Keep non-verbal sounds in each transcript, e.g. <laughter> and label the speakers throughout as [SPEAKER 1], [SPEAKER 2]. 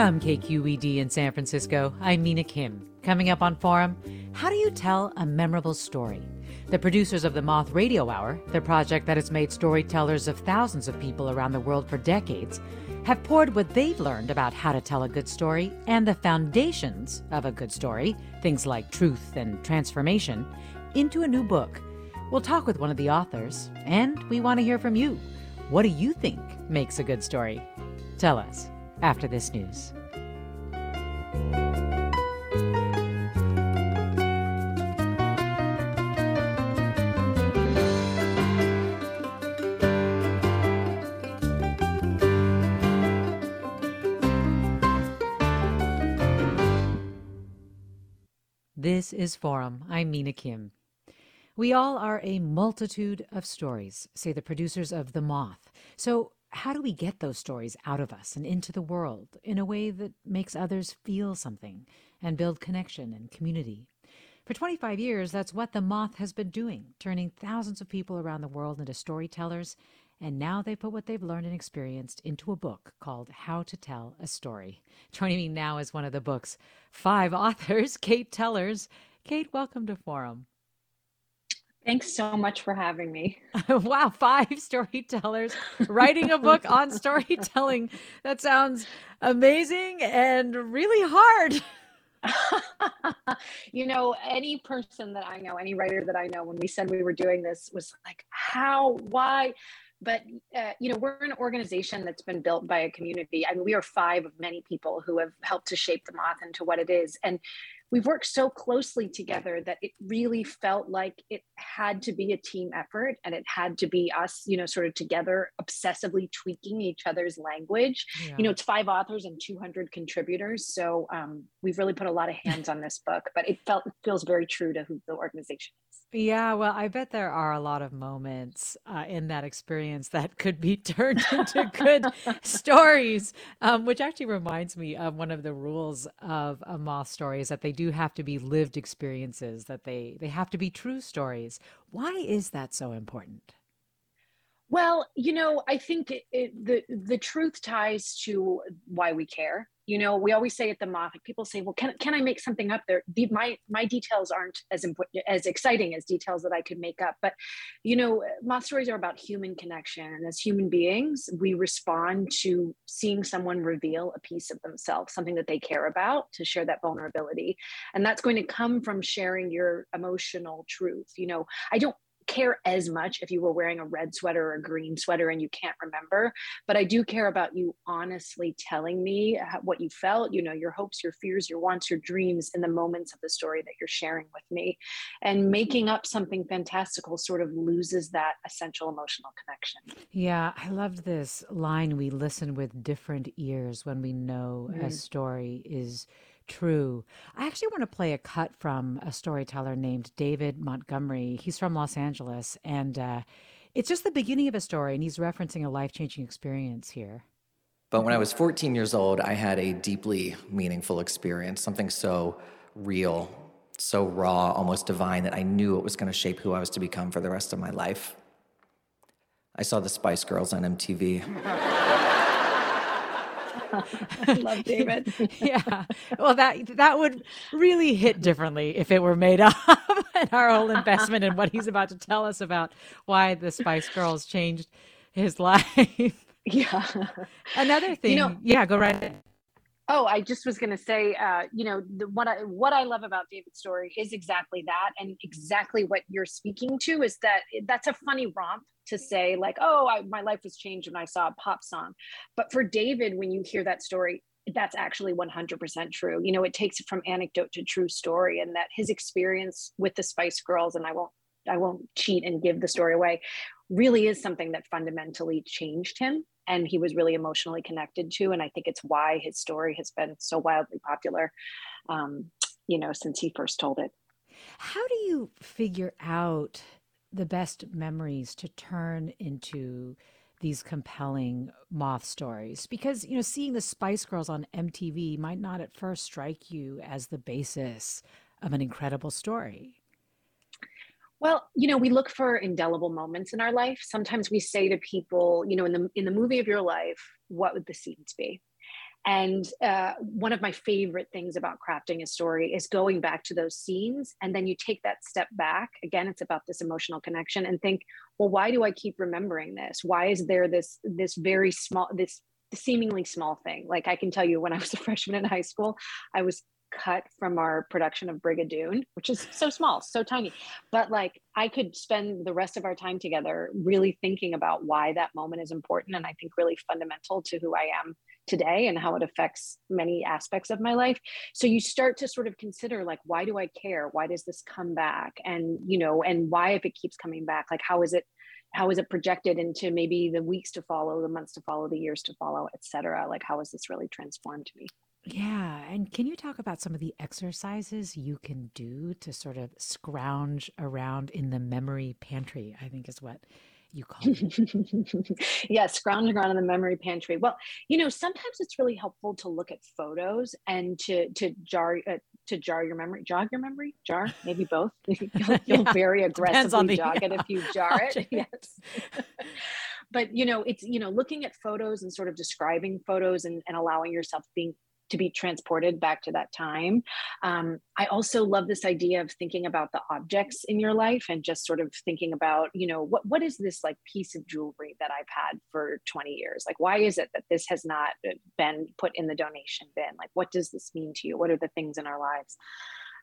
[SPEAKER 1] From KQED in San Francisco, I'm Mina Kim. Coming up on Forum, how do you tell a memorable story? The producers of the Moth Radio Hour, the project that has made storytellers of thousands of people around the world for decades, have poured what they've learned about how to tell a good story and the foundations of a good story, things like truth and transformation, into a new book. We'll talk with one of the authors, and we want to hear from you. What do you think makes a good story? Tell us after this news. This is Forum. I'm Mina Kim. We all are a multitude of stories, say the producers of The Moth. So, how do we get those stories out of us and into the world in a way that makes others feel something and build connection and community? For 25 years, that's what The Moth has been doing, turning thousands of people around the world into storytellers. And now they put what they've learned and experienced into a book called How to Tell a Story. Joining me now is one of the book's five <laughs> authors, Kate Tellers. Kate, welcome to Forum.
[SPEAKER 2] Thanks so much for having me. <laughs>
[SPEAKER 1] wow, five storytellers writing a book on <laughs> storytelling. That sounds amazing and really hard. <laughs>
[SPEAKER 2] you know, any person that I know, any writer that I know, when we said we were doing this, was like, how, why? But, uh, you know, we're an organization that's been built by a community. I mean, we are five of many people who have helped to shape the moth into what it is. And we've worked so closely together that it really felt like it had to be a team effort and it had to be us you know sort of together obsessively tweaking each other's language yeah. you know it's five authors and 200 contributors so um, we've really put a lot of hands on this book but it felt it feels very true to who the organization is
[SPEAKER 1] yeah, well, I bet there are a lot of moments uh, in that experience that could be <laughs> turned into good <laughs> stories, um, which actually reminds me of one of the rules of a moth story is that they do have to be lived experiences, that they, they have to be true stories. Why is that so important?
[SPEAKER 2] Well, you know, I think it, it, the the truth ties to why we care. You know we always say at the moth people say well can, can i make something up there? The, my my details aren't as important as exciting as details that i could make up. But you know moth stories are about human connection. And as human beings we respond to seeing someone reveal a piece of themselves something that they care about to share that vulnerability. And that's going to come from sharing your emotional truth. You know i don't care as much if you were wearing a red sweater or a green sweater and you can't remember but i do care about you honestly telling me what you felt you know your hopes your fears your wants your dreams in the moments of the story that you're sharing with me. And making up something fantastical sort of loses that essential emotional connection.
[SPEAKER 1] Yeah i loved this line we listen with different ears when we know mm. a story is true. I actually want to play a cut from a storyteller named David Montgomery. He's from Los Angeles, and uh, it's just the beginning of a story, and he's referencing a life changing experience here.
[SPEAKER 3] But when I was 14 years old, I had a deeply meaningful experience, something so real, so raw, almost divine, that I knew it was going to shape who I was to become for the rest of my life. I saw the Spice Girls on MTV. <laughs>
[SPEAKER 2] I <laughs> love David. <laughs>
[SPEAKER 1] yeah. Well, that that would really hit differently if it were made <laughs> up. and our whole investment in what he's about to tell us about why the Spice Girls changed his life.
[SPEAKER 2] Yeah.
[SPEAKER 1] Another thing. You know, yeah, go right ahead.
[SPEAKER 2] Oh, I just was going to say, uh, you know, the, what I what I love about David's story is exactly that, and exactly what you're speaking to is that that's a funny romp to say like, oh, I, my life was changed when I saw a pop song, but for David, when you hear that story, that's actually 100% true. You know, it takes it from anecdote to true story, and that his experience with the Spice Girls, and I won't I won't cheat and give the story away really is something that fundamentally changed him and he was really emotionally connected to and i think it's why his story has been so wildly popular um, you know since he first told it.
[SPEAKER 1] How do you figure out the best memories to turn into these compelling moth stories? Because you know seeing the spice girls on mtv might not at first strike you as the basis of an incredible story
[SPEAKER 2] well, you know, we look for indelible moments in our life. Sometimes we say to people, you know, in the in the movie of your life, what would the scenes be? And uh, one of my favorite things about crafting a story is going back to those scenes. And then you take that step back. Again, it's about this emotional connection and think, well, why do I keep remembering this? Why is there this, this very small, this seemingly small thing? Like I can tell you when I was a <laughs> freshman in high school, I was cut from our production of Brigadoon, which is so small, so tiny. But like I could spend the rest of our time together really thinking about why that moment is important and I think really fundamental to who I am today and how it affects many aspects of my life. So you start to sort of consider like why do I care? Why does this come back? And you know, and why if it keeps coming back, like how is it how is it projected into maybe the weeks to follow, the months to follow, the years to follow, et cetera? Like how has this really transformed me?
[SPEAKER 1] Yeah. And can you talk about some of the exercises you can do to sort of scrounge around in the memory pantry? I think is what you call it. <laughs>
[SPEAKER 2] yeah, scrounging around in the memory pantry. Well, you know, sometimes it's really helpful to look at photos and to to jar uh, to jar your memory, jog your memory, jar, maybe both. <laughs> you'll, you'll <laughs> yeah. very aggressively the, jog yeah. it if you jar it. yes. but you know, it's you know, looking at photos and sort of describing photos and, and allowing yourself being to be transported back to that time. Um, I also love this idea of thinking about the objects in your life and just sort of thinking about, you know, what what is this like piece of jewelry that I've had for 20 years? Like, why is it that this has not been put in the donation bin? Like, what does this mean to you? What are the things in our lives?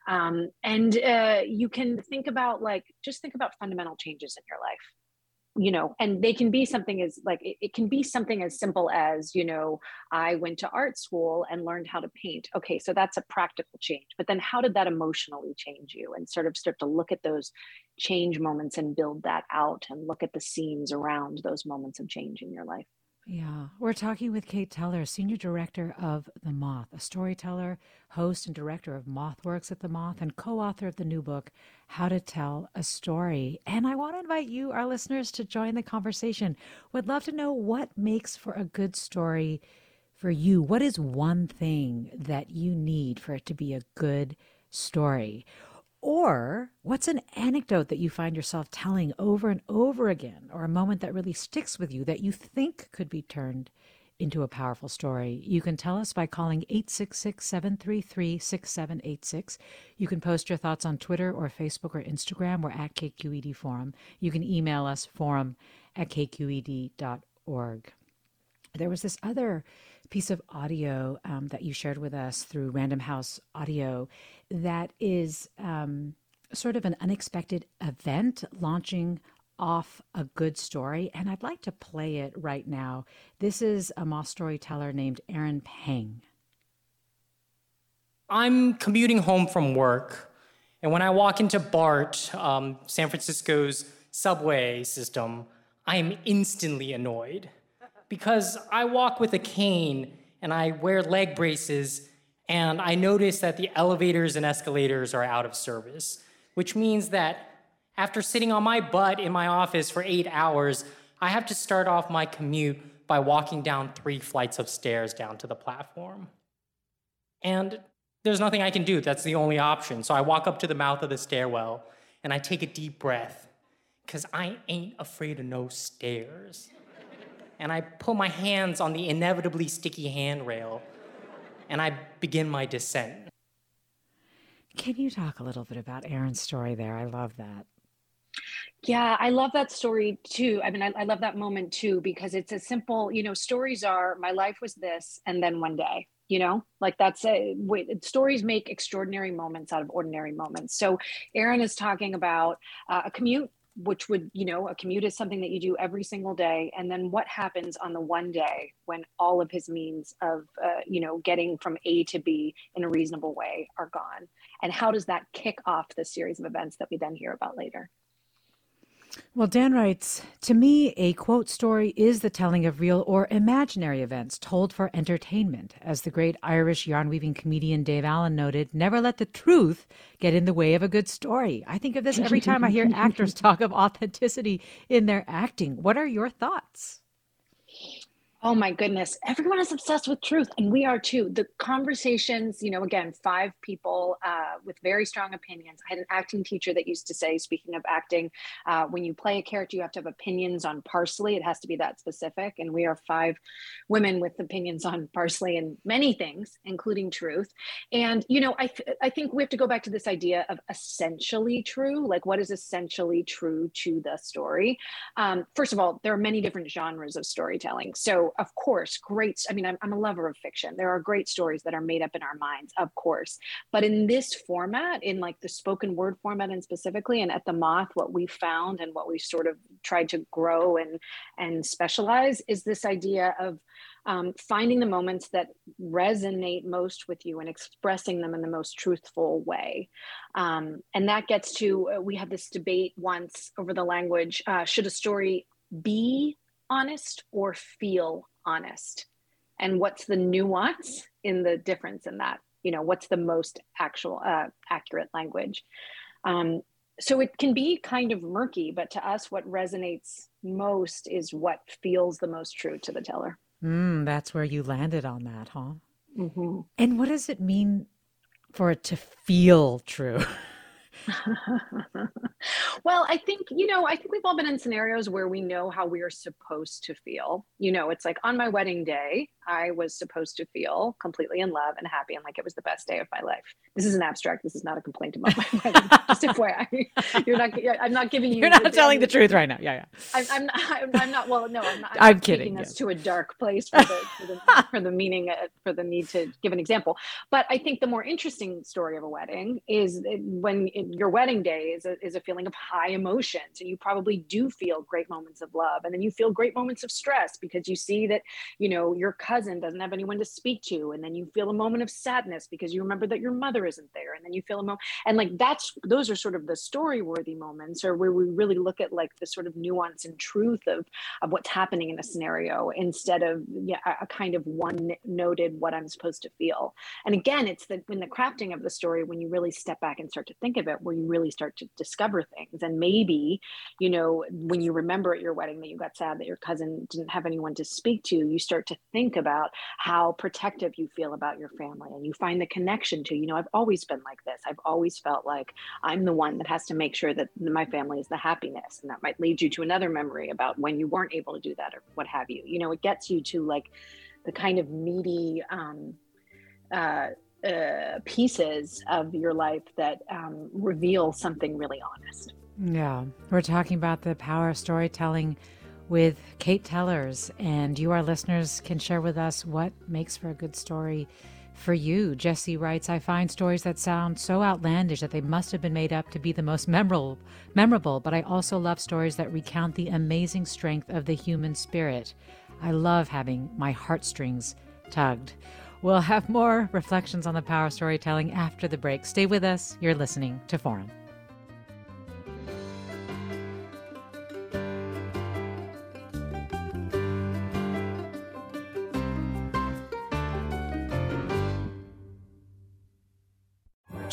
[SPEAKER 2] Um, and uh, you can think about like just think about fundamental changes in your life you know and they can be something as like it, it, can be something as simple as you know i went to art school and learned how to paint. Okay so that's a practical change but then how did that emotionally change you? And sort of start to look at those change moments and build that out and look at the scenes around those moments of change in your life
[SPEAKER 1] yeah, we're talking with Kate Teller, Senior Director of The Moth, a storyteller, host, and director of MothWorks at The Moth, and co author of the new book, How to Tell a Story. And I want to invite you, our listeners, to join the conversation. Would love to know what makes for a good story for you. What is one thing that you need for it to be a good story? Or what's an anecdote that you find yourself telling over and over again, or a moment that really sticks with you that you think could be turned into a powerful story? You can tell us by calling 866 733 6786. You can post your thoughts on Twitter or Facebook or Instagram. We're at KQED Forum. You can email us forum at kqed.org. There was this other piece of audio um, that you shared with us through Random House Audio that is um, sort of an unexpected event launching off a good story. And I'd like to play it right now. This is a Moth storyteller named Aaron Peng.
[SPEAKER 4] I'm commuting home from work, and when I walk into BART, um, San Francisco's subway system, I am instantly annoyed because I walk with a cane and I wear leg braces, and I notice that the elevators and escalators are out of service, which means that after sitting on my butt in my office for eight hours, I have to start off my commute by walking down three flights of stairs down to the platform. And there's nothing I can do. That's the only option. So I walk up to the mouth of the stairwell and I take a deep breath because I ain't afraid of no stairs and I put my hands on the inevitably sticky handrail and I begin my descent.
[SPEAKER 1] Can you talk a little bit about Aaron's story there? I love that.
[SPEAKER 2] Yeah, I love that story too. I mean, I, I, love that moment too because it's a simple, you know, stories are my life was this and then one day, you know, like that's a wait, stories make extraordinary moments out of ordinary moments. So Aaron is talking about uh, a commute which would you know a commute is something that you do every single day. And then what happens on the one day when all of his means of uh, you know getting from a to b in a reasonable way are gone? And how does that kick off the series of events that we then hear about later
[SPEAKER 1] Well, Dan writes To me, a quote story is the telling of real or imaginary events told for entertainment. As the great Irish yarn weaving comedian Dave Allen noted, never let the truth get in the way of a good story. I think of this every time I hear actors <laughs> talk of authenticity in their acting. What are your thoughts?
[SPEAKER 2] Oh my goodness. Everyone is obsessed with truth, and we are too. The conversations, you know, again, five people uh, with very strong opinions. I had an acting teacher that used to say, speaking of acting, uh, when you play a character, you have to have opinions on parsley. It has to be that specific. And we are five women with opinions on parsley and many things, including truth. And, you know, I, th- I think we have to go back to this idea of essentially true. Like, what is essentially true to the story? Um, first of all, there are many different genres of storytelling. So, of course, great. I mean, I'm, I'm a lover of fiction. There are great stories that are made up in our minds, of course. But in this format, in like the spoken word format and specifically, and at the Moth, what we found and what we sort of tried to grow and and specialize is this idea of um, finding the moments that resonate most with you and expressing them in the most truthful way. Um, and that gets to, uh, we had this debate once over the language uh, should a story be honest or feel honest? And what's the nuance in the difference in that? You know, what's the most actual, uh, accurate language? Um, so it can be kind of murky, but to us, what resonates most is what feels the most true to the teller.
[SPEAKER 1] Mm, that's where you landed on that, huh?
[SPEAKER 2] Mm-hmm.
[SPEAKER 1] And what does it mean for it to feel true? <laughs> <laughs>
[SPEAKER 2] well, I think, you know, I think we've all been in scenarios where we know how we are supposed to feel. You know, it's like on my wedding day, I was supposed to feel completely in love and happy and like it was the best day of my life. This is an abstract. This is not a complaint about my <laughs> wedding. Just FYI, you're not. I'm not giving you.
[SPEAKER 1] You're not telling the truth right now. Yeah, yeah.
[SPEAKER 2] I'm, I'm, not, I'm, I'm not. Well, no, I'm not.
[SPEAKER 1] I'm, I'm kidding.
[SPEAKER 2] Taking us to a dark place for the for the, for the meaning uh, for the need to give an example. But I think the more interesting story of a wedding is when it, your wedding day is a, is a feeling of high emotions, and you probably do feel great moments of love, and then you feel great moments of stress because you see that you know your cousin cousin doesn't have anyone to speak to and then you feel a moment of sadness because you remember that your mother isn't there and then you feel a moment and like that's those are sort of the story worthy moments or where we really look at like the sort of nuance and truth of of what's happening in a scenario instead of yeah a kind of one noted what i'm supposed to feel. And again it's the in the crafting of the story when you really step back and start to think of it where you really start to discover things. And maybe you know when you remember at your wedding that you got sad that your cousin didn't have anyone to speak to you start to think about about how protective you feel about your family and you find the connection to you know i've always been like this. I've always felt like i'm the one that has to make sure that my family is the happiness and that might lead you to another memory about when you weren't able to do that or what have you. You know it gets you to like the kind of meaty um, uh, uh, pieces of your life that um, reveal something really honest.
[SPEAKER 1] Yeah, we're talking about the power of storytelling with Kate Tellers, and you, our listeners, can share with us what makes for a good story for you. Jesse writes, I find stories that sound so outlandish that they must have been made up to be the most memorable, memorable, but I also love stories that recount the amazing strength of the human spirit. I love having my heartstrings tugged. We'll have more reflections on the power of storytelling after the break. Stay with us. You're listening to Forum.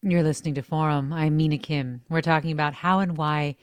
[SPEAKER 1] You're listening to Forum. I'm Mina Kim. We're talking about how and why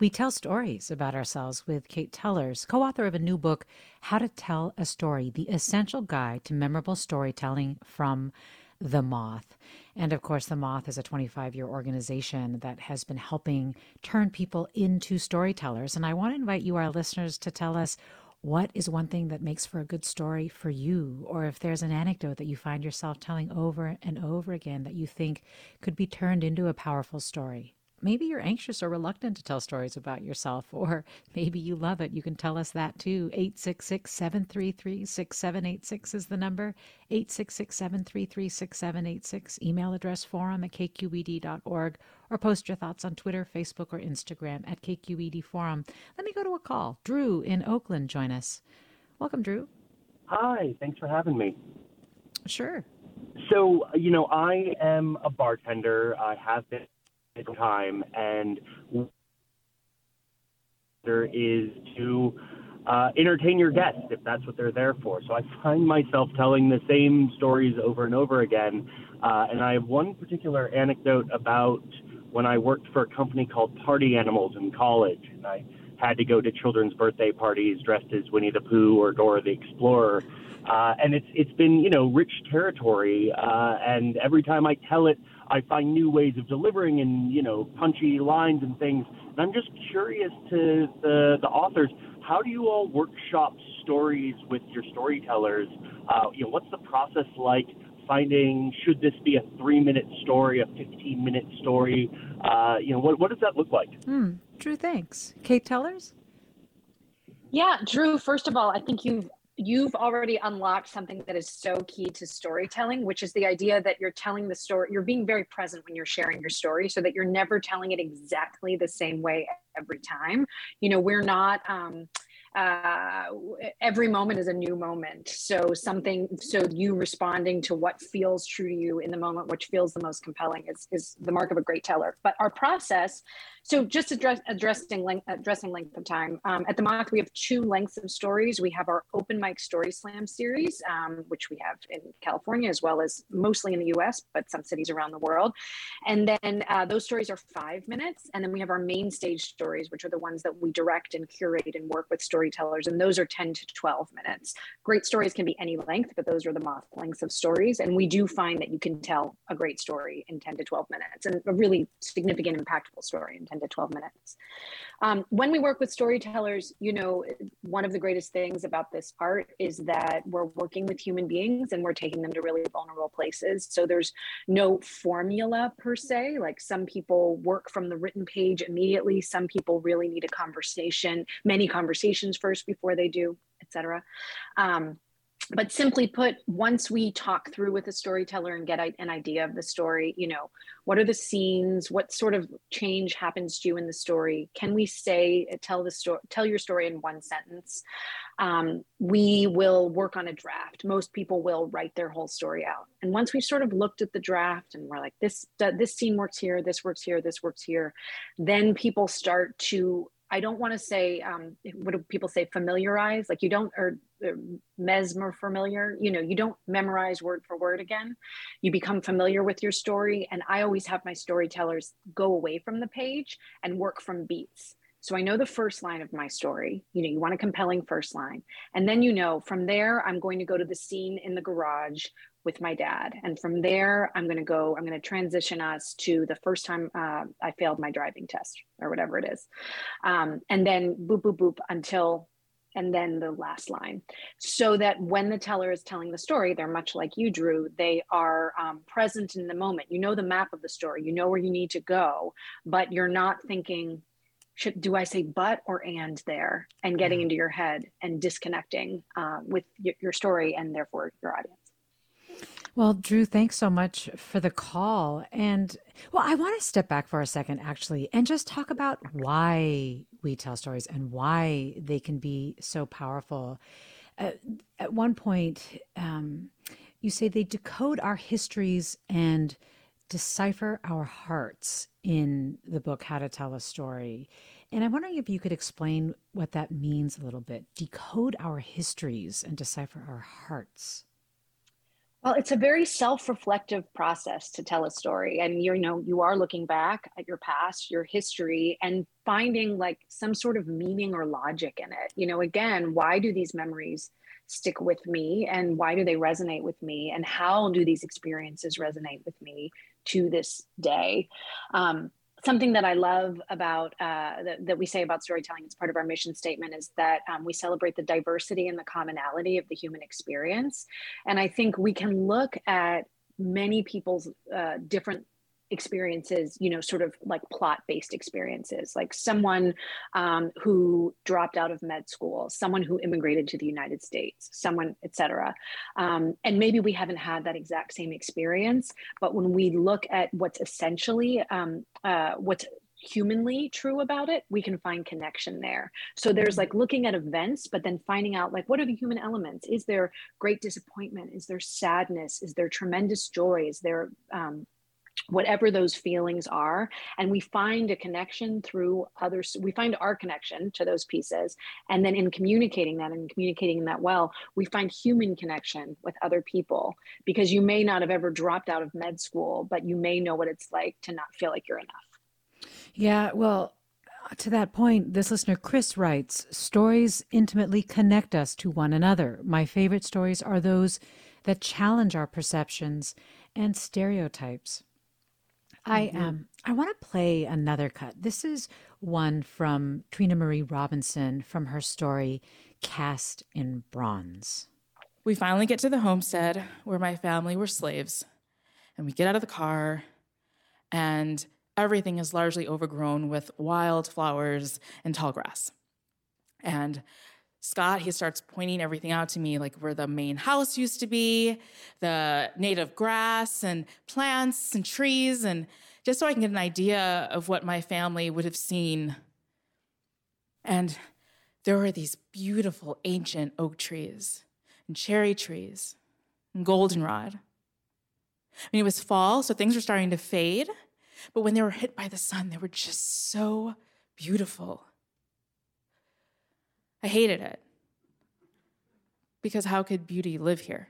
[SPEAKER 1] We tell stories about ourselves with Kate Tellers, co author of a new book, How to Tell a Story The Essential Guide to Memorable Storytelling from the Moth. And of course, The Moth is a 25 year organization that has been helping turn people into storytellers. And I want to invite you, our listeners, to tell us what is one thing that makes for a good story for you? Or if there's an anecdote that you find yourself telling over and over again that you think could be turned into a powerful story maybe you're anxious or reluctant to tell stories about yourself, <laughs> or maybe you love it. You can tell us that too. 866 733 6786 is the number. 866 733 6786. Email address forum at kqed.org, or post your thoughts on Twitter, Facebook, or Instagram at KQED Forum. Let me go to a call. Drew in Oakland, join us. Welcome, Drew.
[SPEAKER 5] Hi, thanks for having me.
[SPEAKER 1] Sure.
[SPEAKER 5] So, you know, I am a bartender. I have been time, and there is to uh, entertain your guests if that's what they're there for. So I find myself telling the same stories over and over again. Uh, and I have one particular anecdote about when I worked for a company called Party Animals in college, and I had to go to children's birthday parties dressed as Winnie the Pooh or Dora the Explorer. Uh, and it's it's been you know rich territory, uh, and every time I tell it, I find new ways of delivering and you know punchy lines and things. And I'm just curious to the the authors, how do you all workshop stories with your storytellers? Uh, you know, what's the process like? Finding should this be a three minute story, a 15 minute story? Uh, you know, what what does that look like?
[SPEAKER 1] Mm, Drew, thanks. Kate Tellers.
[SPEAKER 2] Yeah, Drew. First of all, I think you've you've already unlocked something that is so key to storytelling, which is the idea that you're telling the story, you're being very present when you're sharing your story so that you're never telling it exactly the same way every time. You know, we're not, um, uh, every moment is a new moment. So something, so you responding to what feels true to you in the moment, which feels the most compelling, is is the mark of a great teller. But our process so just address, addressing length, addressing length of time. Um, at the Moth, we have two lengths of stories. We have our open mic story slam series, um, which we have in California as well as mostly in the U.S., but some cities around the world. And then uh, those stories are five minutes. And then we have our main stage stories, which are the ones that we direct and curate and work with storytellers. And those are 10 to 12 minutes. Great stories can be any length, but those are the Moth lengths of stories. And we do find that you can tell a great story in 10 to 12 minutes and a really significant, impactful story in 10 to 12 minutes. Um, when we work with storytellers, you know, one of the greatest things about this art is that we're working with human beings and we're taking them to really vulnerable places. So there's no formula per se. Like some people work from the written page immediately. Some people really need a conversation, many conversations first before they do, etc. Um, but simply put, once we talk through with a storyteller and get an idea of the story, you know, what are the scenes? What sort of change happens to you in the story? Can we say, tell the story, tell your story in one sentence? Um, we will work on a draft. Most people will write their whole story out. And once we've sort of looked at the draft and we're like, this, this scene works here, this works here, this works here, then people start to I don't want to say um, what do people say familiarize like you don't or, or mesmer familiar you know you don't memorize word for word again you become familiar with your story and I always have my storytellers go away from the page and work from beats so I know the first line of my story. You know, you want a compelling first line. And then you know, from there, I'm going to go to the scene in the garage with my dad. And from there, I'm going to go, I'm going to transition us to the first time uh, I failed my driving test or whatever it is. Um, and then boop, boop, boop until, and then the last line. So that when the teller is telling the story, they're much like you, Drew, they are um, present in the moment. You know the map of the story, you know where you need to go, but you're not thinking, should do I say but or and there and getting into your head and disconnecting uh, with your story and therefore your audience.
[SPEAKER 1] Well, Drew, thanks so much for the call. And well, I want to step back for a second, actually, and just talk about why we tell stories and why they can be so powerful. Uh, at one point, um, you say they decode our histories and decipher our hearts in the book, How to Tell a Story. And I'm wondering if you could explain what that means a little bit decode our histories and decipher our hearts.
[SPEAKER 2] Well, it's a very self-reflective process to tell a story. And you know, you are looking back at your past, your history, and finding like some sort of meaning or logic in it. You know, again, why do these memories stick with me and why do they resonate with me? And how do these experiences resonate with me to this day? Um, something that I love about uh, that, that, we say about storytelling, it's part of our mission statement, is that um, we celebrate the diversity and the commonality of the human experience. And I think we can look at many people's uh, different experiences you know sort of like plot based experiences. Like someone um, who dropped out of med school someone who immigrated to the united states someone etc um, and maybe we haven't had that exact same experience but when we look at what's essentially um, uh, what's humanly true about it we can find connection there. So there's like looking at events but then finding out like what are the human elements? Is there great disappointment? Is there sadness? Is there tremendous joy? Is there um, whatever those feelings are and we find a connection through others we find our connection to those pieces and then in communicating that and communicating that well we find human connection with other people because you may not have ever dropped out of med school but you may know what it's like to not feel like you're enough
[SPEAKER 1] yeah well to that point, this listener, Chris, writes Stories intimately connect us to one another. My favorite stories are those that challenge our perceptions and stereotypes. I mm-hmm. um I want to play another cut. This is one from Trina Marie Robinson from her story Cast in Bronze.
[SPEAKER 6] We finally get to the homestead where my family were slaves, and we get out of the car, and everything is largely overgrown with wild flowers and tall grass. And Scott, he starts pointing everything out to me, like where the main house used to be, the native grass and plants and trees, and just so I can get an idea of what my family would have seen. And there were these beautiful ancient oak trees and cherry trees and goldenrod. I mean, it was fall, so things were starting to fade, but when they were hit by the sun, they were just so beautiful. I hated it. Because how could beauty live here?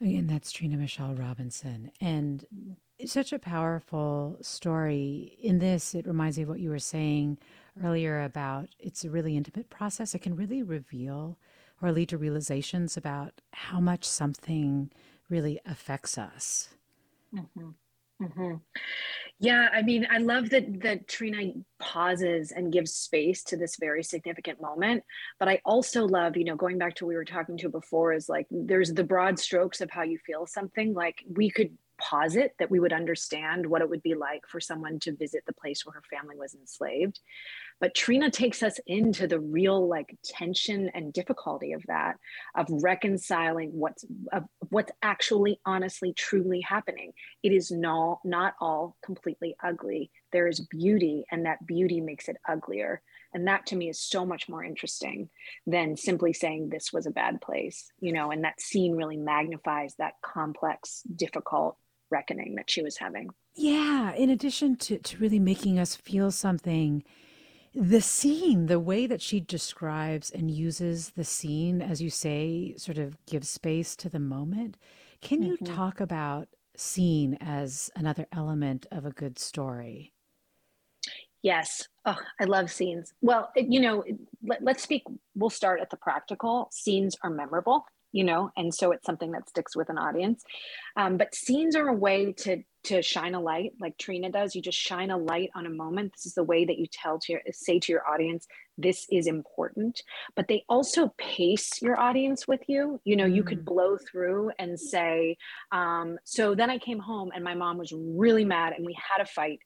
[SPEAKER 1] And that's Trina Michelle Robinson. And it's such a powerful story. In this, it reminds me of what you were saying earlier about it's a really intimate process. It can really reveal or lead to realizations about how much something really affects us.
[SPEAKER 2] Mm-hmm. Mm-hmm. Yeah, I mean, I love that that Trina pauses and gives space to this very significant moment. But I also love, you know, going back to what we were talking to before, is like there's the broad strokes of how you feel something. Like we could posit that we would understand what it would be like for someone to visit the place where her family was enslaved. But Trina takes us into the real like tension and difficulty of that, of reconciling what's of what's actually honestly truly happening. It is not not all completely ugly. There is beauty, and that beauty makes it uglier. And that to me is so much more interesting than simply saying this was a bad place, you know, and that scene really magnifies that complex, difficult reckoning that she was having.
[SPEAKER 1] Yeah. In addition to, to really making us feel something, the scene, the way that she describes and uses the scene, as you say, sort of gives space to the moment. Can you mm-hmm. talk about scene as another element of a good story?
[SPEAKER 2] Yes. Oh, I love scenes. Well, you know, let, us speak, we'll start at the practical. Scenes are memorable you know and so it's something that sticks with an audience. Um, but scenes are a way to to shine a light like trina does. You just shine a light on a moment. This is the way that you tell to your say to your audience this is important. But they also pace your audience with you. You know mm. you could mm. blow through and say um, so then i came home and my mom was really mad and we had a fight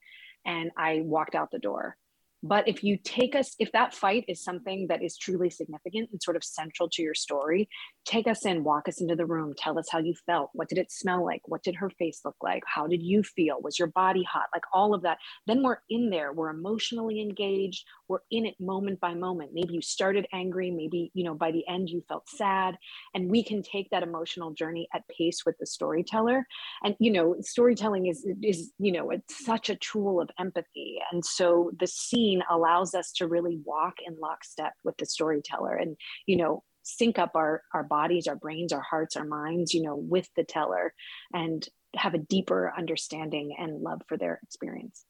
[SPEAKER 2] and i walked out the door but if you take us, if that fight is something that is truly significant and sort of central to your story, take us in, walk us into the room, tell us how you felt. What did it smell like? What did her face look like? How did you feel? Was your body hot? Like all of that. Then we're in there, we're emotionally engaged, we're in it moment by moment. Maybe you started angry, maybe, you know, by the end you felt sad. And we can take that emotional journey at pace with the storyteller. And, you know, storytelling is, is, you know, it's such a tool of empathy. And so the scene allows us to really walk in lockstep with the storyteller and you know sync up our our bodies our brains our hearts our minds you know with the teller and have a deeper understanding and love for their experience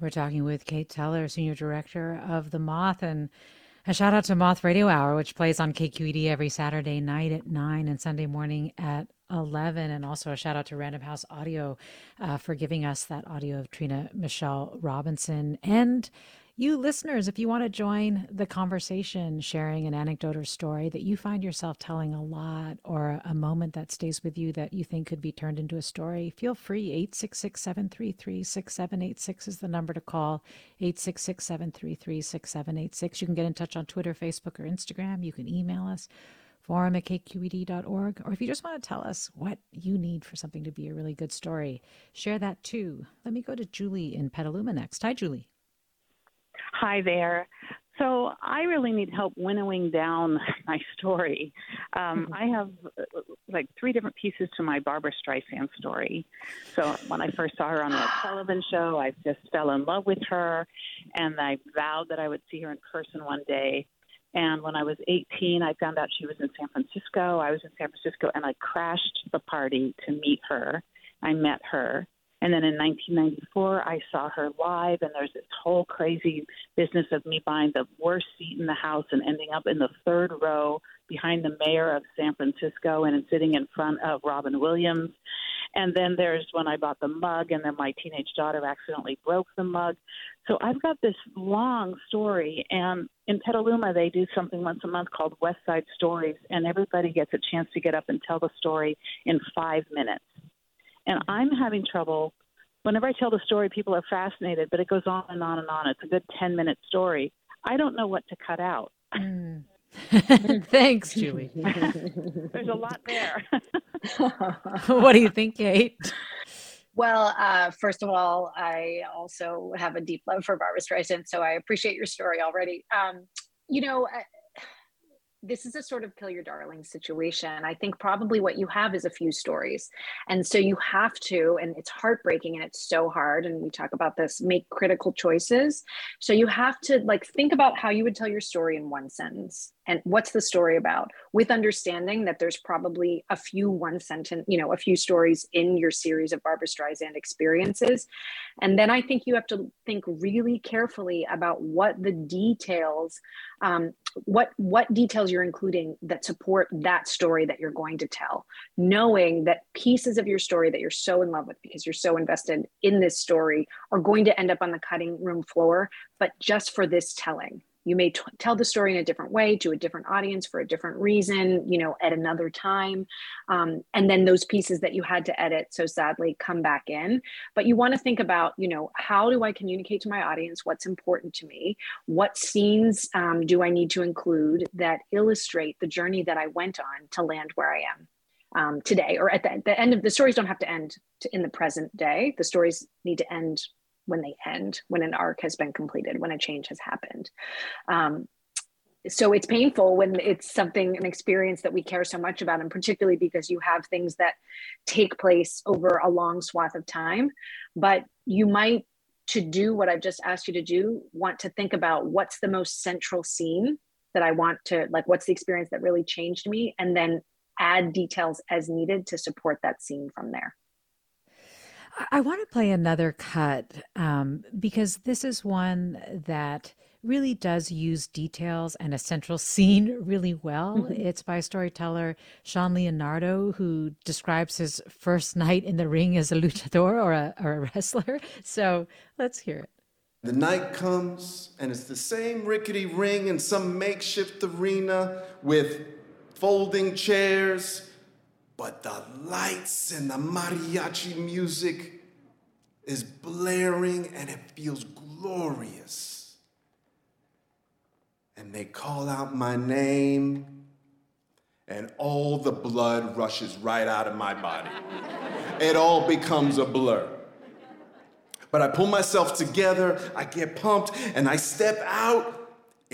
[SPEAKER 1] we're talking with kate teller senior director of the moth and a shout out to Moth Radio Hour, which plays on KQED every Saturday night at 9 and Sunday morning at 11. And also a shout out to Random House Audio uh, for giving us that audio of Trina Michelle Robinson. And you listeners, if you want to join the conversation, sharing an anecdote or story that you find yourself telling a lot or a moment that stays with you that you think could be turned into a story, feel free. 866 733 6786 is the number to call. 866 733 6786. You can get in touch on Twitter, Facebook, or Instagram. You can email us forum at kqed.org. Or if you just want to tell us what you need for something to be a really good story, share that too. Let me go to Julie in Petaluma next. Hi, Julie.
[SPEAKER 7] Hi there. So I really need help winnowing down <laughs> my story. Um, I have uh, like three different pieces to my Barbra Streisand story. So when I first saw her on the Sullivan show, I just fell in love with her, and I vowed that I would see her in person one day. And when I was 18, I found out she was in San Francisco. I was in San Francisco, and I crashed the party to meet her. I met her. And then in 1994, I saw her live, and there's this whole crazy business of me buying the worst seat in the house and ending up in the third row behind the mayor of San Francisco and sitting in front of Robin Williams. And then there's when I bought the mug, and then my teenage daughter accidentally broke the mug. So I've got this long story, and in Petaluma, they do something once a month called West Side Stories, and everybody gets a chance to get up and tell the story in five minutes. And I'm having trouble. Whenever I tell the story, people are fascinated, but it goes on and on and on. It's a good 10 minute story. I don't know what to cut out.
[SPEAKER 1] Mm. <laughs> Thanks, Julie. <laughs>
[SPEAKER 7] There's a lot there. <laughs>
[SPEAKER 1] what do you think, Kate?
[SPEAKER 2] Well, uh, first of all, I also have a deep love for Barbra Streisand, so I appreciate your story already. Um, you know, this is a sort of kill your darling situation. I think probably what you have is a few stories. And so you have to, and it's heartbreaking and it's so hard. And we talk about this make critical choices. So you have to like think about how you would tell your story in one sentence and what's the story about with understanding that there's probably a few one sentence you know a few stories in your series of barbra streisand experiences. And then i think you have to think really carefully about what the details um, what what details you're including that support that story that you're going to tell knowing that pieces of your story that you're so in love with because you're so invested in this story are going to end up on the cutting room floor but just for this telling you may t- tell the story in a different way to a different audience for a different reason you know at another time. Um, and then those pieces that you had to edit so sadly come back in. But you want to think about you know how do i communicate to my audience what's important to me? What scenes um, do i need to include that illustrate the journey that i went on to land where i am um, today? Or at the, the, end of the stories don't have to end to, in the present day. The stories need to end when they end, when an arc has been completed, when a change has happened. Um, so it's painful when it's something, an experience that we care so much about, and particularly because you have things that take place over a long swath of time. But you might, to do what I've just asked you to do, want to think about what's the most central scene that I want to, like, what's the experience that really changed me, and then add details as needed to support that scene from there.
[SPEAKER 1] I want to play another cut um, because this is one that really does use details and a central <laughs> scene really well. Mm-hmm. It's by storyteller Sean Leonardo, who describes his first night in the ring as a luchador or a, or a wrestler. <laughs> So let's hear it.
[SPEAKER 8] The night comes, and it's the same rickety ring in some makeshift arena with folding chairs but the lights and the mariachi music is blaring and it feels glorious. And they call out my name, and all the blood rushes right out of my body. it all becomes a blur. But I pull myself together, I get pumped, and I step out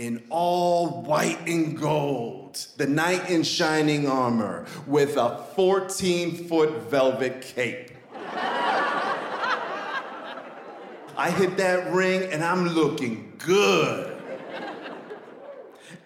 [SPEAKER 8] in all white and gold, the knight in shining armor with a 14 foot velvet cape. I hit that ring and I'm looking good.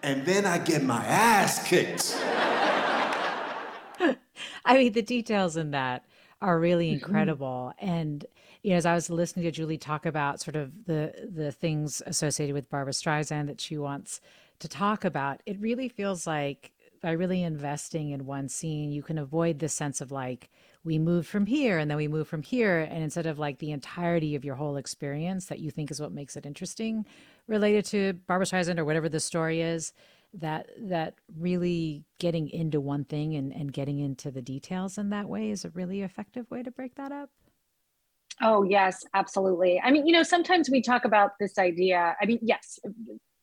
[SPEAKER 8] and then I get my ass kicked. <laughs>
[SPEAKER 1] I mean, the details in that are really mm-hmm. incredible. And you know, as I was listening to Julie talk about sort of the the things associated with Barbra Streisand that she wants to talk about, it really feels like by really investing in one scene, you can avoid the sense of like we move from here and then we move from here, and instead of like the entirety of your whole experience that you think is what makes it interesting related to Barbra Streisand or whatever the story is, that that really getting into one thing and, and getting into the details in that way is a really effective way to break that up
[SPEAKER 2] oh yes absolutely. I mean you know sometimes we talk about this idea i mean yes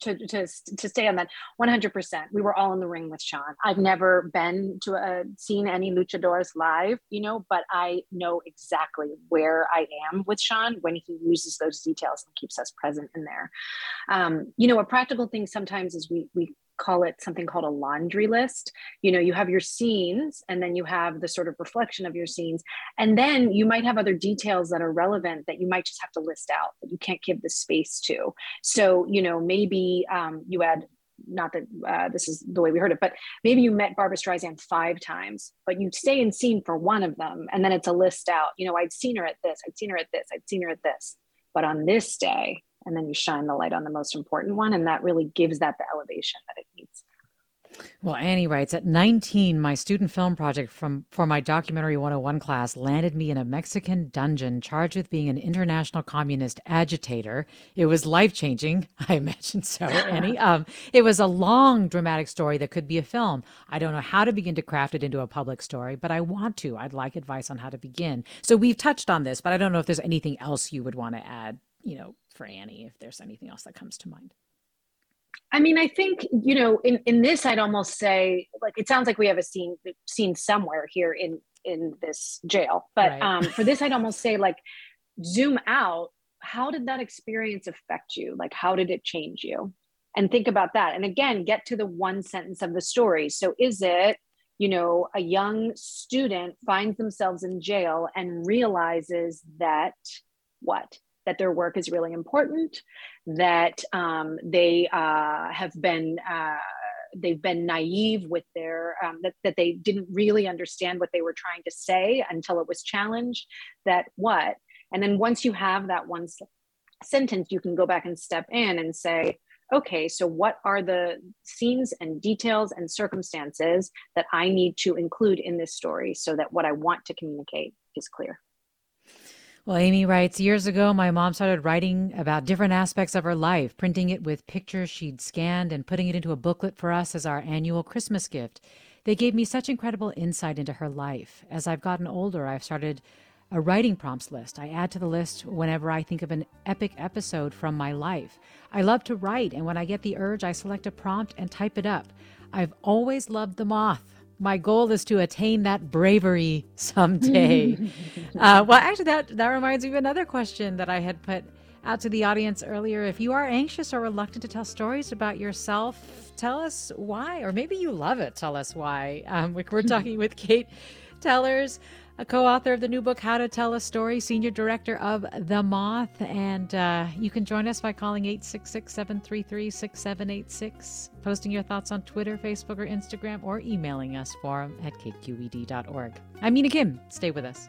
[SPEAKER 2] to, to, to stay on that 100% we were all in the ring with sean. I've never been to a seen any luchadores live you know but i know exactly where i am with sean when he uses those details and keeps us present in there. Um, you know a practical thing sometimes is we we call it something called a laundry list. You know, you have your scenes and then you have the sort of reflection of your scenes. And then you might have other details that are relevant that you might just have to list out that you can't give the space to. So, you know, maybe um, you add not that uh, this is the way we heard it, but maybe you met Barbra Streisand five times, but you stay in scene for one of them, and then it's a list out. You know, I'd seen her at this, I'd seen her at this, I'd seen her at this, but on this day, and then you shine the light on the most important one and that really gives that the elevation that it
[SPEAKER 1] well, Annie writes At 19, my student film project from, for my Documentary 101 class landed me in a Mexican dungeon charged with being an international communist agitator. It was life changing. <laughs> I imagine so, Annie. <laughs> Um, it was a long, dramatic story that could be a film. I don't know how to begin to craft it into a public story, but I want to. I'd like advice on how to begin. So we've touched on this, but I don't know if there's anything else you would want to add, you know, for Annie, if there's anything else that comes to mind.
[SPEAKER 2] I mean, I think you know, in in this, I'd almost say like it sounds like we have a scene scene somewhere here in in this jail, but right. um, for this, I'd almost say like zoom out. How did that experience affect you? Like, how did it change you? And think about that. And again, get to the one sentence of the story. So, is it you know a young student finds themselves in jail and realizes that what that their work is really important, that um, they uh, have been uh, they've been naive with their um, that, that they didn't really understand what they were trying to say until it was challenged. That what, and then once you have that one sentence, you can go back and step in and say, okay, so what are the scenes and details and circumstances that I need to include in this story so that what I want to communicate is clear?
[SPEAKER 1] Well, Amy writes Years ago, my mom started writing about different aspects of her life, printing it with pictures she'd scanned and putting it into a booklet for us as our annual Christmas gift. They gave me such incredible insight into her life. As I've gotten older, I've started a writing prompts list. I add to the list whenever I think of an epic episode from my life. I love to write, and when I get the urge, I select a prompt and type it up. I've always loved the moth my goal is to attain that bravery someday. <laughs> uh, well, actually, that that reminds me of another question that I had put out to the audience earlier. If you are anxious or reluctant to tell stories about yourself, tell us why, or maybe you love it. Tell us why. Um, we're talking <laughs> with Kate Tellers a co author of the new book, How to Tell a Story, senior director of The Moth. And uh, you can join us by calling 866 733 6786, posting your thoughts on Twitter, Facebook, or Instagram, or emailing us forum at kqed.org. I'm Mina Kim. Stay with us.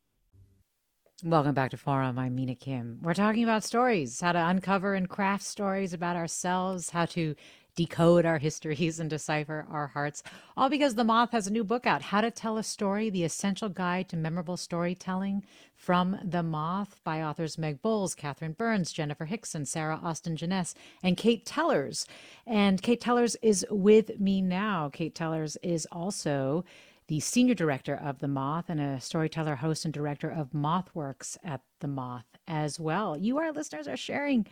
[SPEAKER 1] Welcome back to Forum. I'm Mina Kim. We're talking about stories, how to uncover and craft stories about ourselves, how to decode our <laughs> histories and decipher our hearts. All because The Moth has a new book out, How to Tell a Story The Essential Guide to Memorable Storytelling from The Moth by authors Meg Bowles, Catherine Burns, Jennifer Hickson, Sarah Austin Jenness, and Kate Tellers. And Kate Tellers is with me now. Kate Tellers is also the senior director of The Moth and a storyteller, host, and director of MothWorks at The Moth as well. You, our listeners, are sharing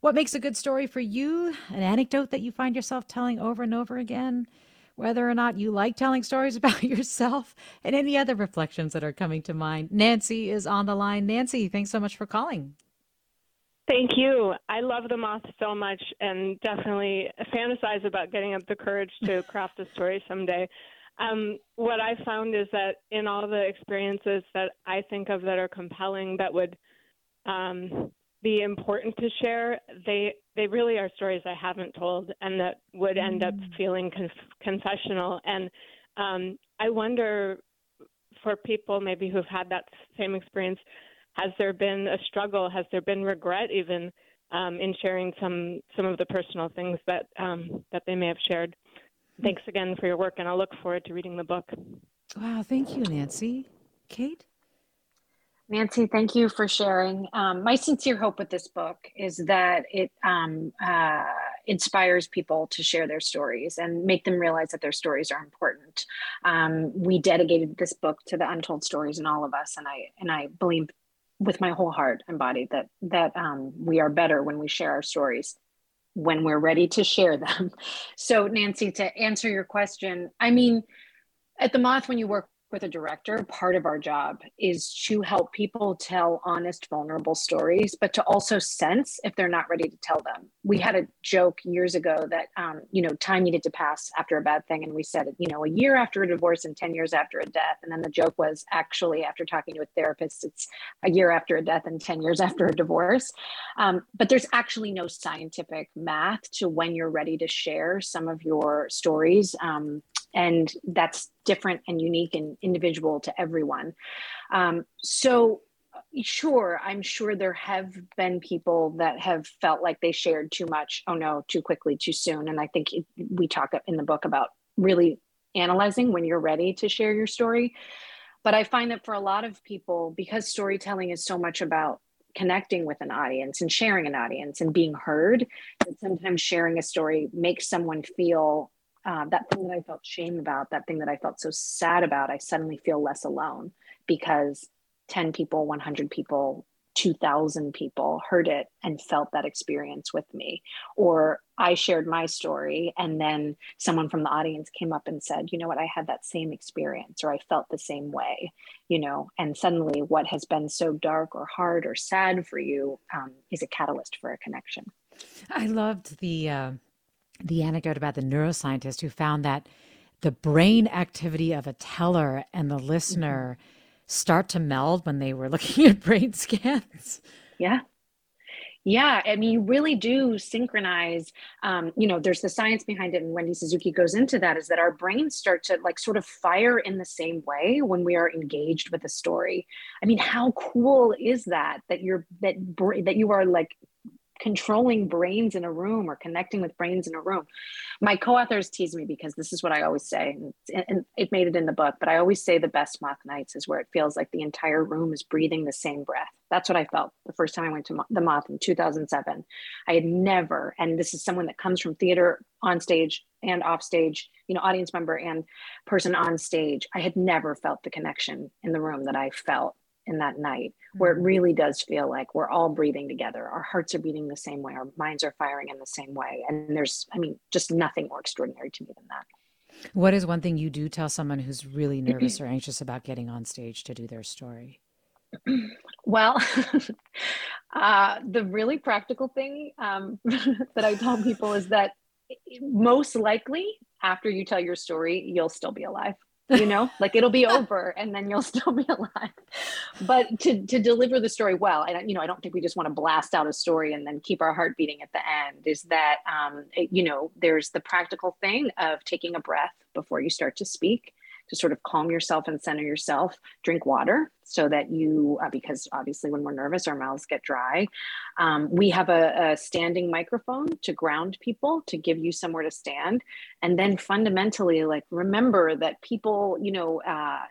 [SPEAKER 1] what makes a good story for you? An anecdote that you find yourself telling over and over again? Whether or not you like telling stories <laughs> about yourself and any other reflections that are coming to mind. Nancy is on the line. Nancy, thanks so much for calling.
[SPEAKER 9] Thank you. I love the moth so much and definitely fantasize about getting up the courage to <laughs> craft a story someday. Um, what I found is that in all the experiences that I think of that are compelling, that would um, be important to share, they they really are stories I haven't told, and that would end up mm. feeling conf- confessional. And um, I wonder, for people maybe who've had that same experience, has there been a struggle? Has there been regret even um, in sharing some some of the personal things that um, that they may have shared? Thanks again for your work, and I look forward to reading the book.
[SPEAKER 1] Wow, thank you, Nancy. Kate.
[SPEAKER 2] Nancy, thank you for sharing. Um, my sincere hope with this book is that it um, uh, inspires people to share their stories and make them realize that their stories are important. Um, we dedicated this book to the untold stories in all of us, and I and I believe with my whole heart and body that that um, we are better when we share our stories when we're ready to share them. <laughs> So, Nancy, to answer your question, I mean, at the Moth, when you work with a director, part of our job is to help people tell honest, vulnerable stories, but to also sense if they're not ready to tell them. We had a joke years ago that, um, you know, time needed to pass after a bad thing. And we said, you know, a year after a divorce and 10 years after a death. And then the joke was actually, after talking to a therapist, it's a year after a death and 10 years after a divorce. Um, but there's actually no scientific math to when you're ready to share some of your stories. Um, and that's different and unique and individual to everyone. Um, so sure i'm sure there have been people that have felt like they shared too much. Oh no too quickly too soon. And i think it, we talk in the book about really analyzing when you're ready to share your story. But i find that for a lot of people because storytelling is so much about connecting with an audience and sharing an audience and being heard that sometimes sharing a story makes someone feel uh, that thing that I felt shame about, that thing that I felt so sad about, I suddenly feel less alone because 10 people, 100 people, 2,000 people heard it and felt that experience with me. Or I shared my story, and then someone from the audience came up and said, You know what, I had that same experience, or I felt the same way, you know, and suddenly what has been so dark or hard or sad for you um, is a catalyst for a connection.
[SPEAKER 1] I loved the. Uh the anecdote about the neuroscientist who found that the brain activity of a teller and the listener mm-hmm. start to meld when they were <laughs> looking at brain scans.
[SPEAKER 2] Yeah. Yeah, I mean, you really do synchronize. Um, you know, there's the science behind it, and Wendy Suzuki goes into that. Is that our brains start to like sort of fire in the same way when we are engaged with a story? I mean, how cool is that? That you're that that you are like controlling brains in a room or connecting with brains in a room. My co-authors tease me because this is what I always say, and it made it in the book. But I always say the best moth nights is where it feels like the entire room is breathing the same breath. That's what I felt the first time I went to the moth in 2007. I had never, and this is someone that comes from theater on stage and off stage, you know, audience member and person on stage. I had never felt the connection in the room that I felt in that night where it mm-hmm. really does feel like we're all breathing together. Our hearts are beating the same way. Our minds are firing in the same way. And there's i mean just nothing more extraordinary to me than that.
[SPEAKER 1] What is one thing you do tell someone who's really nervous <clears throat> or anxious about getting on stage to do their story? <clears throat>
[SPEAKER 2] Well <laughs> uh, the really practical thing um, <laughs> that i tell people is that most likely after you tell your story you'll still be alive you know like it'll be <laughs> over and then you'll <laughs> still be alive. But to to deliver the story well and you know i don't think we just want to blast out a story and then keep our heart beating at the end is that um, you know there's the practical thing of taking a breath before you start to speak to sort of calm yourself and center yourself. Drink water so that you, uh, because obviously when we're nervous, our mouths get dry. Um, we have a, a standing microphone to ground people, to give you somewhere to stand. And then fundamentally, like remember that people, you know, uh,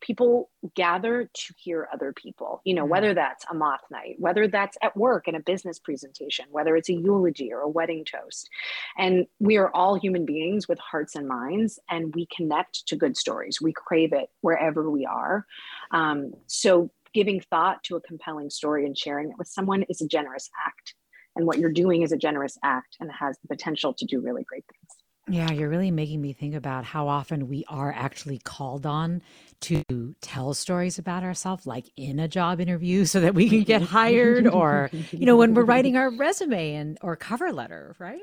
[SPEAKER 2] people gather to hear other people you know mm-hmm. whether that's a moth night whether that's at work in a business presentation whether it's a eulogy or a wedding toast. And we are all human beings with hearts and minds and we connect to good stories. We crave it wherever we are. Um, so giving thought to a compelling story and sharing it with someone is a generous act. And what you're doing is a generous act and has the potential to do really great things
[SPEAKER 1] yeah, you're really making me think about how often we are actually called on to tell stories about ourselves, like in a job interview, <laughs> so that we can get hired, or you know, when we're writing our resume and or cover letter, right?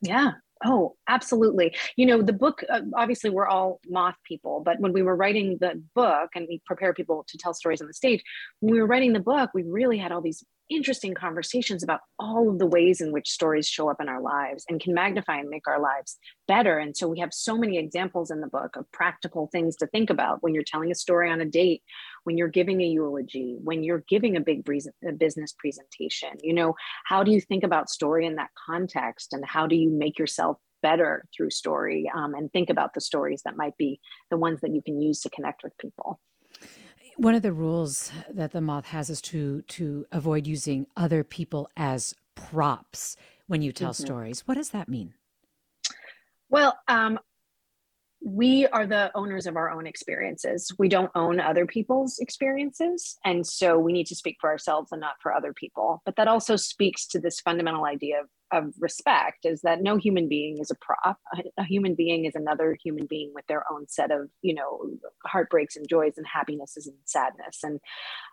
[SPEAKER 2] Yeah. Oh, absolutely. You know, the book, uh, obviously, we're all moth people, but when we were writing the book and we prepare people to tell stories on the stage, when we were writing the book, we really had all these interesting conversations about all of the ways in which stories show up in our lives and can magnify and make our lives better. And so we have so many examples in the book of practical things to think about when you're telling a story on a date, when you're giving a eulogy, when you're giving a big business presentation. You know, how do you think about story in that context and how do you make yourself better through story um, and think about the stories that might be the ones that you can use to connect with people.
[SPEAKER 1] One of the rules that the moth has is to to avoid using other people as props when you tell mm-hmm. stories. What does that mean?
[SPEAKER 2] Well, um, we are the owners of our own experiences. We don't own other people's experiences. And so we need to speak for ourselves and not for other people. But that also speaks to this fundamental idea of of respect is that no human being is a prop a, human being is another human being with their own set of you know heartbreaks and joys and happinesses and sadness and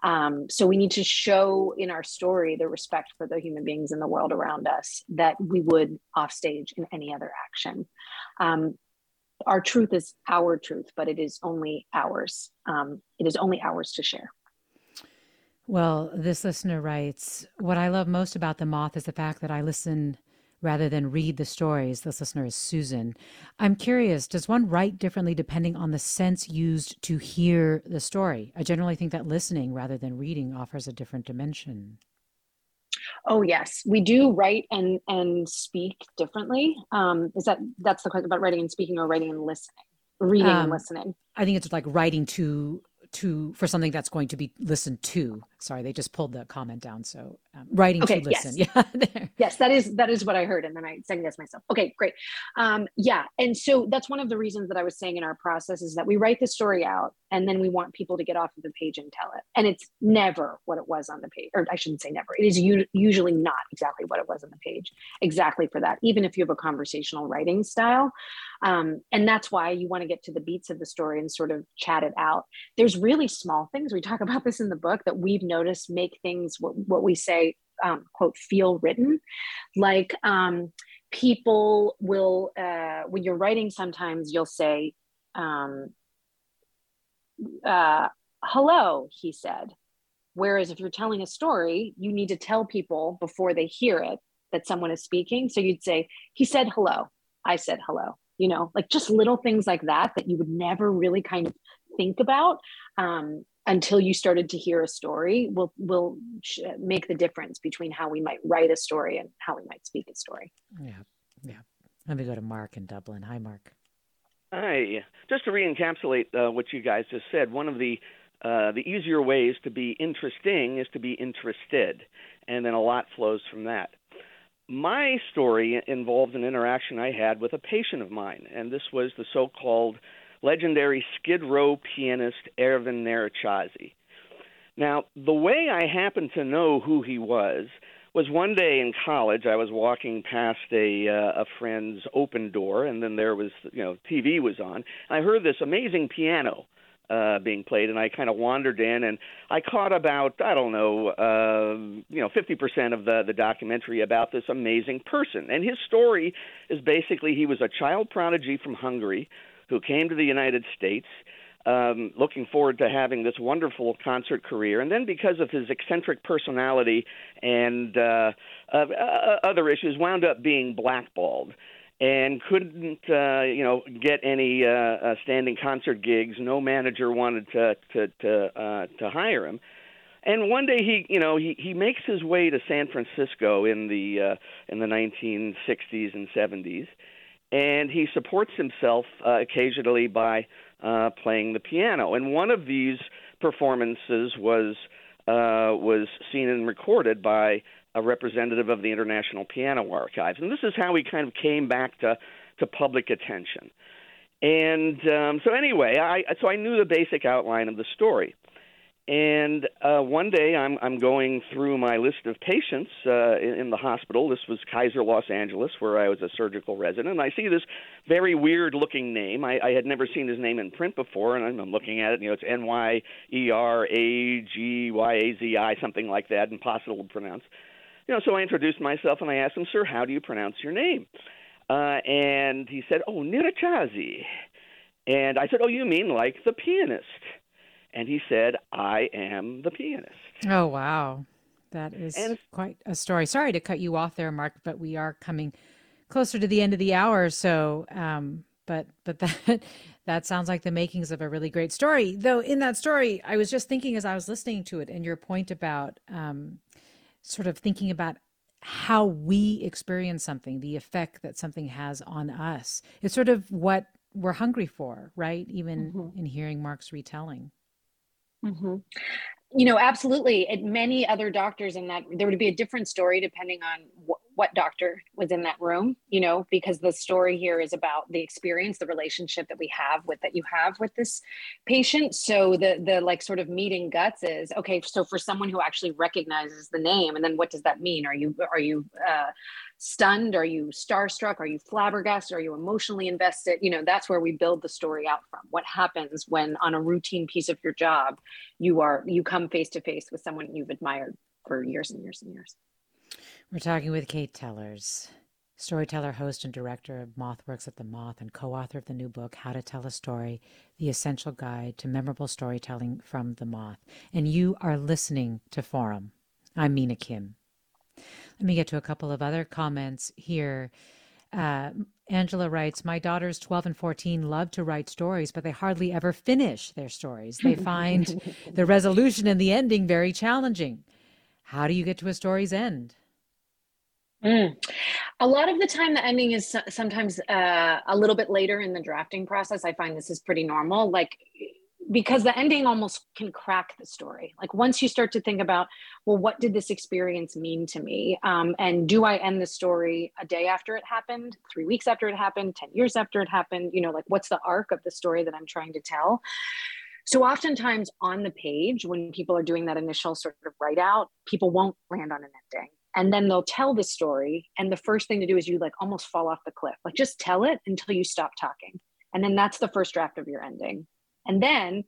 [SPEAKER 2] um, so we need to show in our story the respect for the human beings in the world around us that we would offstage in any other action um, our truth is our truth but it is only ours um, it is only ours to share
[SPEAKER 1] well, this listener writes What I love most about The Moth is the fact that I listen rather than read the stories. This listener is Susan. I'm curious, does one write differently depending on the sense used to hear the story? I generally think that listening rather than reading offers a different dimension.
[SPEAKER 2] Oh yes, we do write and and speak differently. Um, is that that's the question about writing and speaking or writing and listening, reading um, and listening?
[SPEAKER 1] I think it's like writing to to for something that's going to be listened to. Sorry, they just pulled the comment down. So um, writing okay, to listen.
[SPEAKER 2] Yes. <laughs> Yeah. there. Yes, that is that is what I heard, and then I second guess myself. Okay, great. Um, yeah, and so that's one of the reasons that I was saying in our process is that we write the story out, and then we want people to get off of the page and tell it, and it's never what it was on the page, or I shouldn't say never. It is u- usually not exactly what it was on the page, exactly for that. Even if you have a conversational writing style, um, and that's why you want to get to the beats of the story and sort of chat it out. There's really small things we talk <laughs> about this in the book that we've noticed make things what, what we say um, quote feel written like um, people will uh, when you're writing sometimes you'll say um, uh, hello he said. Whereas if you're telling a story you need to tell people before they hear it that someone is speaking. So you'd say he said hello. I said hello you know like just little things like that that you would never really kind of think about um, until you started to hear a story will will make the difference between how we might write a story and how we might speak a story.
[SPEAKER 1] Yeah. Yeah. Let me go to mark in dublin. Hi mark
[SPEAKER 10] hi just to re-encapsulate uh, what you guys just said one of the uh, the easier ways to be interesting is to be interested and then a lot flows from that my story involves an interaction I had with a patient of mine, and this was the so called legendary Skid Row pianist Ervin Nyiregyházi. Now, the way I happened to know who he was was one day in college. I was walking past a uh, a friend's open door, and then there was you know TV was on. And I heard this amazing piano uh, being played, and I kind of wandered in, and I caught about I don't know, uh, you know, fifty percent of the the documentary about this amazing person, and his story is basically he was a child prodigy from Hungary who came to the United States um, looking forward to having this wonderful concert career. And then, because of his eccentric personality and uh, uh, other issues, wound up being blackballed and couldn't, uh, you know, get any uh, uh, standing concert gigs. No manager wanted to to to, uh, to hire him. And one day he, you know, he he makes his way to San Francisco in the uh, in the 1960s and 70s, and he supports himself uh, occasionally by uh, playing the piano. And one of these performances was uh, was seen and recorded by a representative of the International Piano Archives. And this is how he kind of came back to to public attention. And um, so anyway, I so I knew the basic outline of the story. And uh, one day, I'm I'm going through my list of patients uh, in, in the hospital. This was Kaiser Los Angeles, where I was a surgical resident. And I see this very weird-looking name. I, I had never seen his name in print before, and I'm, I'm looking at it. You know, it's N Y E R A G Y A Z I, something like that, impossible to pronounce. You know, so I introduced myself and I asked him, "Sir, how do you pronounce your name?" Uh, and he said, "Oh, Nyiregyházi." And I said, "Oh, you mean like the pianist?" And he said, I am the pianist.
[SPEAKER 1] Oh, wow. That is and, quite a story. Sorry to cut you off there, Mark, but we are coming closer to the end of the hour. So, um, but but <laughs> that that sounds like the makings of a really great story. Though in that story, I was just thinking as I was listening to it, and your point about um, sort of thinking about how we experience something, the effect that something has on us. It's sort of what we're hungry for, right? Even mm-hmm. in hearing Mark's retelling.
[SPEAKER 2] Mm-hmm. You know, absolutely. And many other doctors in that, there would be a different story depending on wh- what doctor was in that room, you know, because the story here is about the experience, the relationship that we have with that you have with this patient. So the the like sort of meeting guts is okay. So for someone who actually recognizes the name, and then what does that mean? Are you are you uh, stunned? Are you starstruck? Are you flabbergasted? Are you emotionally invested? You know, that's where we build the story out from. What happens when on a routine piece of your job, you are you come face to face with someone you've admired for years and years and years.
[SPEAKER 1] We're talking with Kate Tellers, storyteller, host, and director of MothWorks at the Moth, and co author of the new book, How to Tell a Story The Essential Guide to Memorable Storytelling from the Moth. And you are listening to Forum. I'm Mina Kim. Let me get to a couple of other comments here. Uh, Angela writes, My daughters, 12 and 14, love to write stories, but they hardly ever finish their stories. They <laughs> find the resolution and the ending very challenging. How do you get to a story's end?
[SPEAKER 2] Mm. A lot of the time, the ending is sometimes uh, a little bit later in the drafting process. I find this is pretty normal. Like, because the ending almost can crack the story. Like once you start to think about, well, what did this experience mean to me? Um, and do I end the story a day after it happened, three weeks after it happened, 10 years after it happened? You know, like what's the arc of the story that I'm trying to tell? So oftentimes on the page, when people are doing that initial sort of write out, people won't land on an ending. And then they'll tell the story. And the first thing to do is you like almost fall off the cliff. Like just tell it until you stop talking. And then that's the first draft of your ending. And then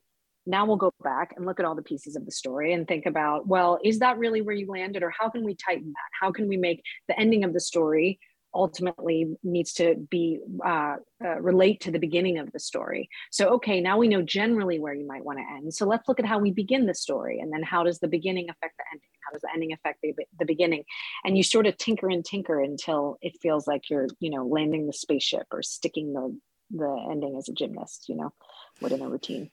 [SPEAKER 2] now we'll go back and look at all the pieces of the story and think about, well, is that really where you landed? Or how can we tighten that? How can we make the ending of the story ultimately needs to be uh, uh, relate to the beginning of the story. So, okay, now we know generally where you might want to end. So let's look at how we begin the story, and then how does the beginning affect the ending? How does the ending affect the, the beginning? And you sort of tinker and tinker until it feels like you're, you know, landing the spaceship or sticking the the ending as a gymnast, you know, within a routine.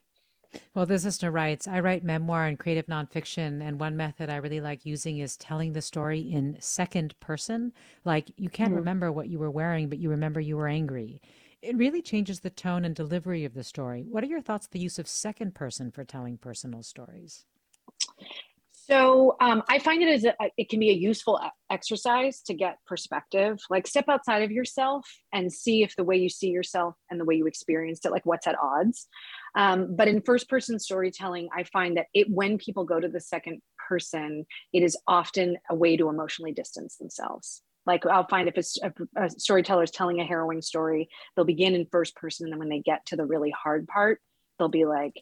[SPEAKER 1] Well, this listener writes I write memoir and creative nonfiction, and one method I really like using is telling the story in second person. Like you can't mm-hmm. remember what you were wearing, but you remember you were angry. It really changes the tone and delivery of the story. What are your thoughts the use of second person for telling personal stories?
[SPEAKER 2] So um, I find it as a, it can be a useful exercise to get perspective. Like step outside of yourself and see if the way you see yourself and the way you experienced it, like what's at odds. Um, but in first person storytelling, I find that it when people go to the second person, it is often a way to emotionally distance themselves. Like I'll find if a, a storyteller is telling a harrowing story, they'll begin in first person, and then when they get to the really hard part, they'll be like,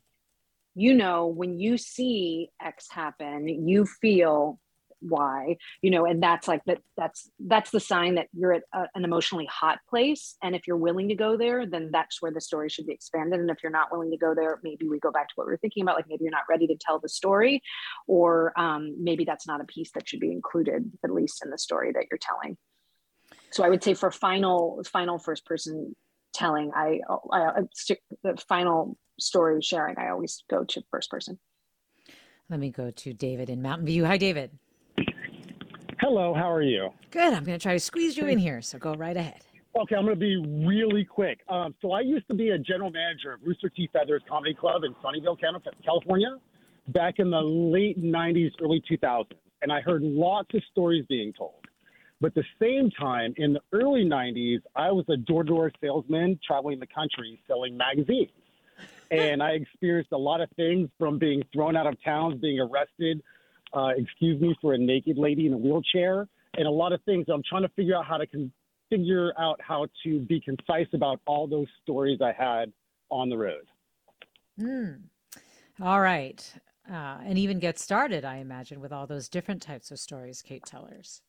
[SPEAKER 2] you know, when you see X happen, you feel why you know and that's like that that's that's the sign that you're at a, an emotionally hot place. And if you're willing to go there then that's where the story should be expanded. And if you're not willing to go there maybe we go back to what we were thinking about like maybe you're not ready to tell the story or um, maybe that's not a piece that should be included at least in the story that you're telling. So i would say for final final first person telling i, I, I the final story sharing i always go to first person
[SPEAKER 1] let me go to David in Mountain View. Hi, David.
[SPEAKER 11] Hello, how are you?
[SPEAKER 1] Good. I'm going to try to squeeze you in here, so go right ahead.
[SPEAKER 11] Okay, I'm going to be really quick. Um, so I used to be a general manager of Rooster T. Feathers Comedy Club in Sunnyvale, California, back in the late 90s, early 2000s, and I heard lots of stories being told. But at the same time, in the early 90s, I was a door-to-door salesman traveling the country selling magazines <laughs> and I experienced a lot of things from being thrown out of towns, being arrested, uh, excuse me, for a naked lady in a wheelchair, and a lot of things. I'm trying to figure out how to con- figure out how to be concise about all those stories I had on the road.
[SPEAKER 1] Hmm. All right. Uh, and even get started, I imagine, with all those different types of stories Kate Tellers.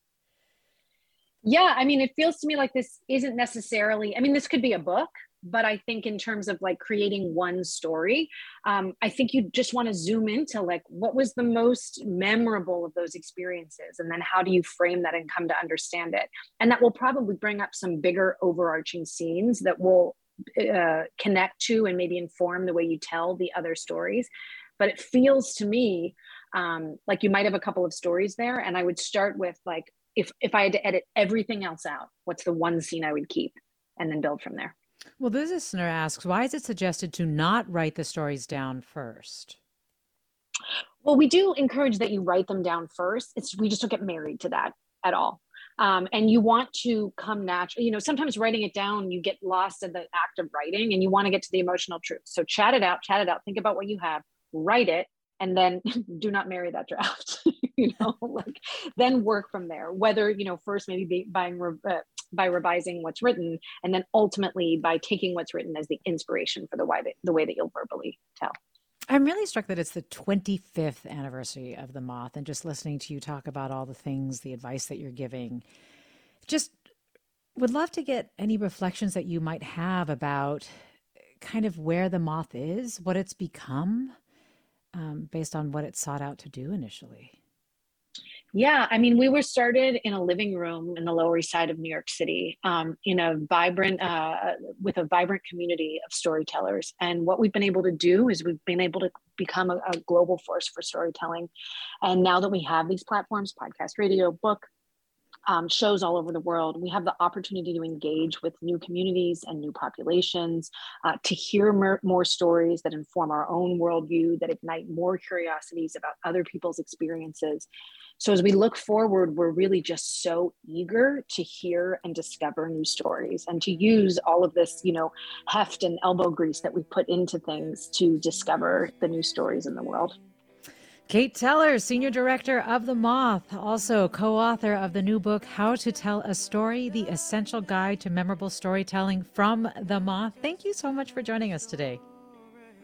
[SPEAKER 2] Yeah, I mean, it feels to me like this isn't necessarily, I mean, this could be a book, but i think in terms of like creating one story um, i think you just want to zoom into like what was the most memorable of those experiences and then how do you frame that and come to understand it? And that will probably bring up some bigger overarching scenes that will uh, connect to and maybe inform the way you tell the other stories. But it feels to me um, like you might have a couple of stories there and i would start with like if if i had to edit everything else out what's the one scene i would keep and then build from there
[SPEAKER 1] well, this listener asks, why is it suggested to not write the stories down first?
[SPEAKER 2] Well, we do encourage that you write them down first. It's we just don't get married to that at all. Um, and you want to come natural. You know, sometimes writing it down, you get lost in the act of writing, and you want to get to the emotional truth. So chat it out, chat it out. Think about what you have, write it, and then <laughs> do not marry that draft. <laughs> <laughs> you know, like then work from there. Whether you know, first maybe be, buying uh, by revising what's written and then ultimately by taking what's written as the inspiration for the way that, the way that you'll verbally tell
[SPEAKER 1] i'm really struck that it's the 25th anniversary of the moth and just listening to you talk about all the things the advice that you're giving just would love to get any reflections that you might have about kind of where the moth is what it's become um, based on what it sought out to do initially
[SPEAKER 2] yeah, I mean, we were started in a living room in the Lower East Side of New York City, um, in a vibrant, uh, with a vibrant community of storytellers. And what we've been able to do is we've been able to become a, a global force for storytelling. And now that we have these platforms, podcast, radio, book, um, shows all over the world, we have the opportunity to engage with new communities and new populations, uh, to hear more, more, stories that inform our own worldview, that ignite more curiosities about other people's experiences. So as we look forward, we're really just so eager to hear and discover new stories and to use all of this, you know, heft and elbow grease that we put into things to discover the new stories in the world.
[SPEAKER 1] Kate Teller, Senior Director of The Moth, also co author of the new book, How to Tell a Story The Essential Guide to Memorable Storytelling from The Moth. Thank you so much for joining us today.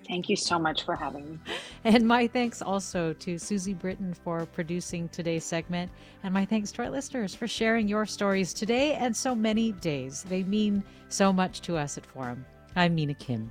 [SPEAKER 2] Thank you so much for having me.
[SPEAKER 1] And my thanks also to Susie Britton for producing today's segment. And my thanks to our listeners for sharing your stories today and so many days. They mean so much to us at Forum. I'm Mina Kim.